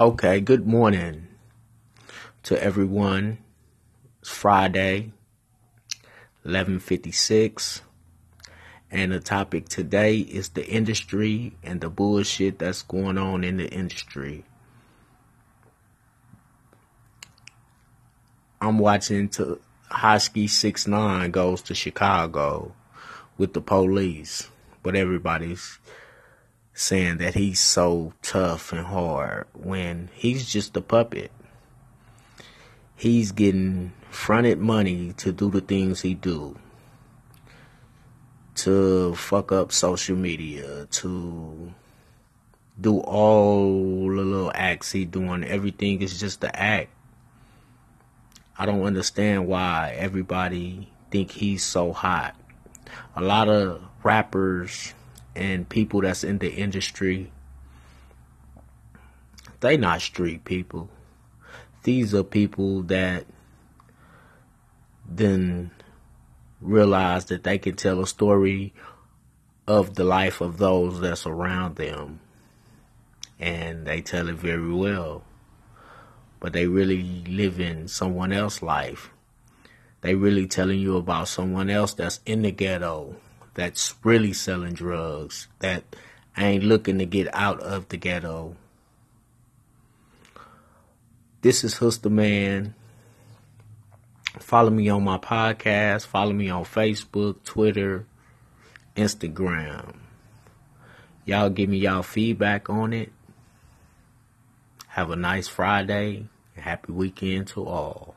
Okay, good morning to everyone. It's Friday, 11:56, and the topic today is the industry and the bullshit that's going on in the industry. I'm watching to Hosky Six Nine goes to Chicago with the police, but everybody's saying that he's so tough and hard when he's just a puppet. He's getting fronted money to do the things he do. To fuck up social media, to do all the little acts he doing. Everything is just the act. I don't understand why everybody think he's so hot. A lot of rappers and people that's in the industry, they not street people. These are people that then realize that they can tell a story of the life of those that's around them. And they tell it very well. But they really live in someone else's life. They really telling you about someone else that's in the ghetto that's really selling drugs, that ain't looking to get out of the ghetto. This is Huster Man. Follow me on my podcast. Follow me on Facebook, Twitter, Instagram. Y'all give me y'all feedback on it. Have a nice Friday. Happy weekend to all.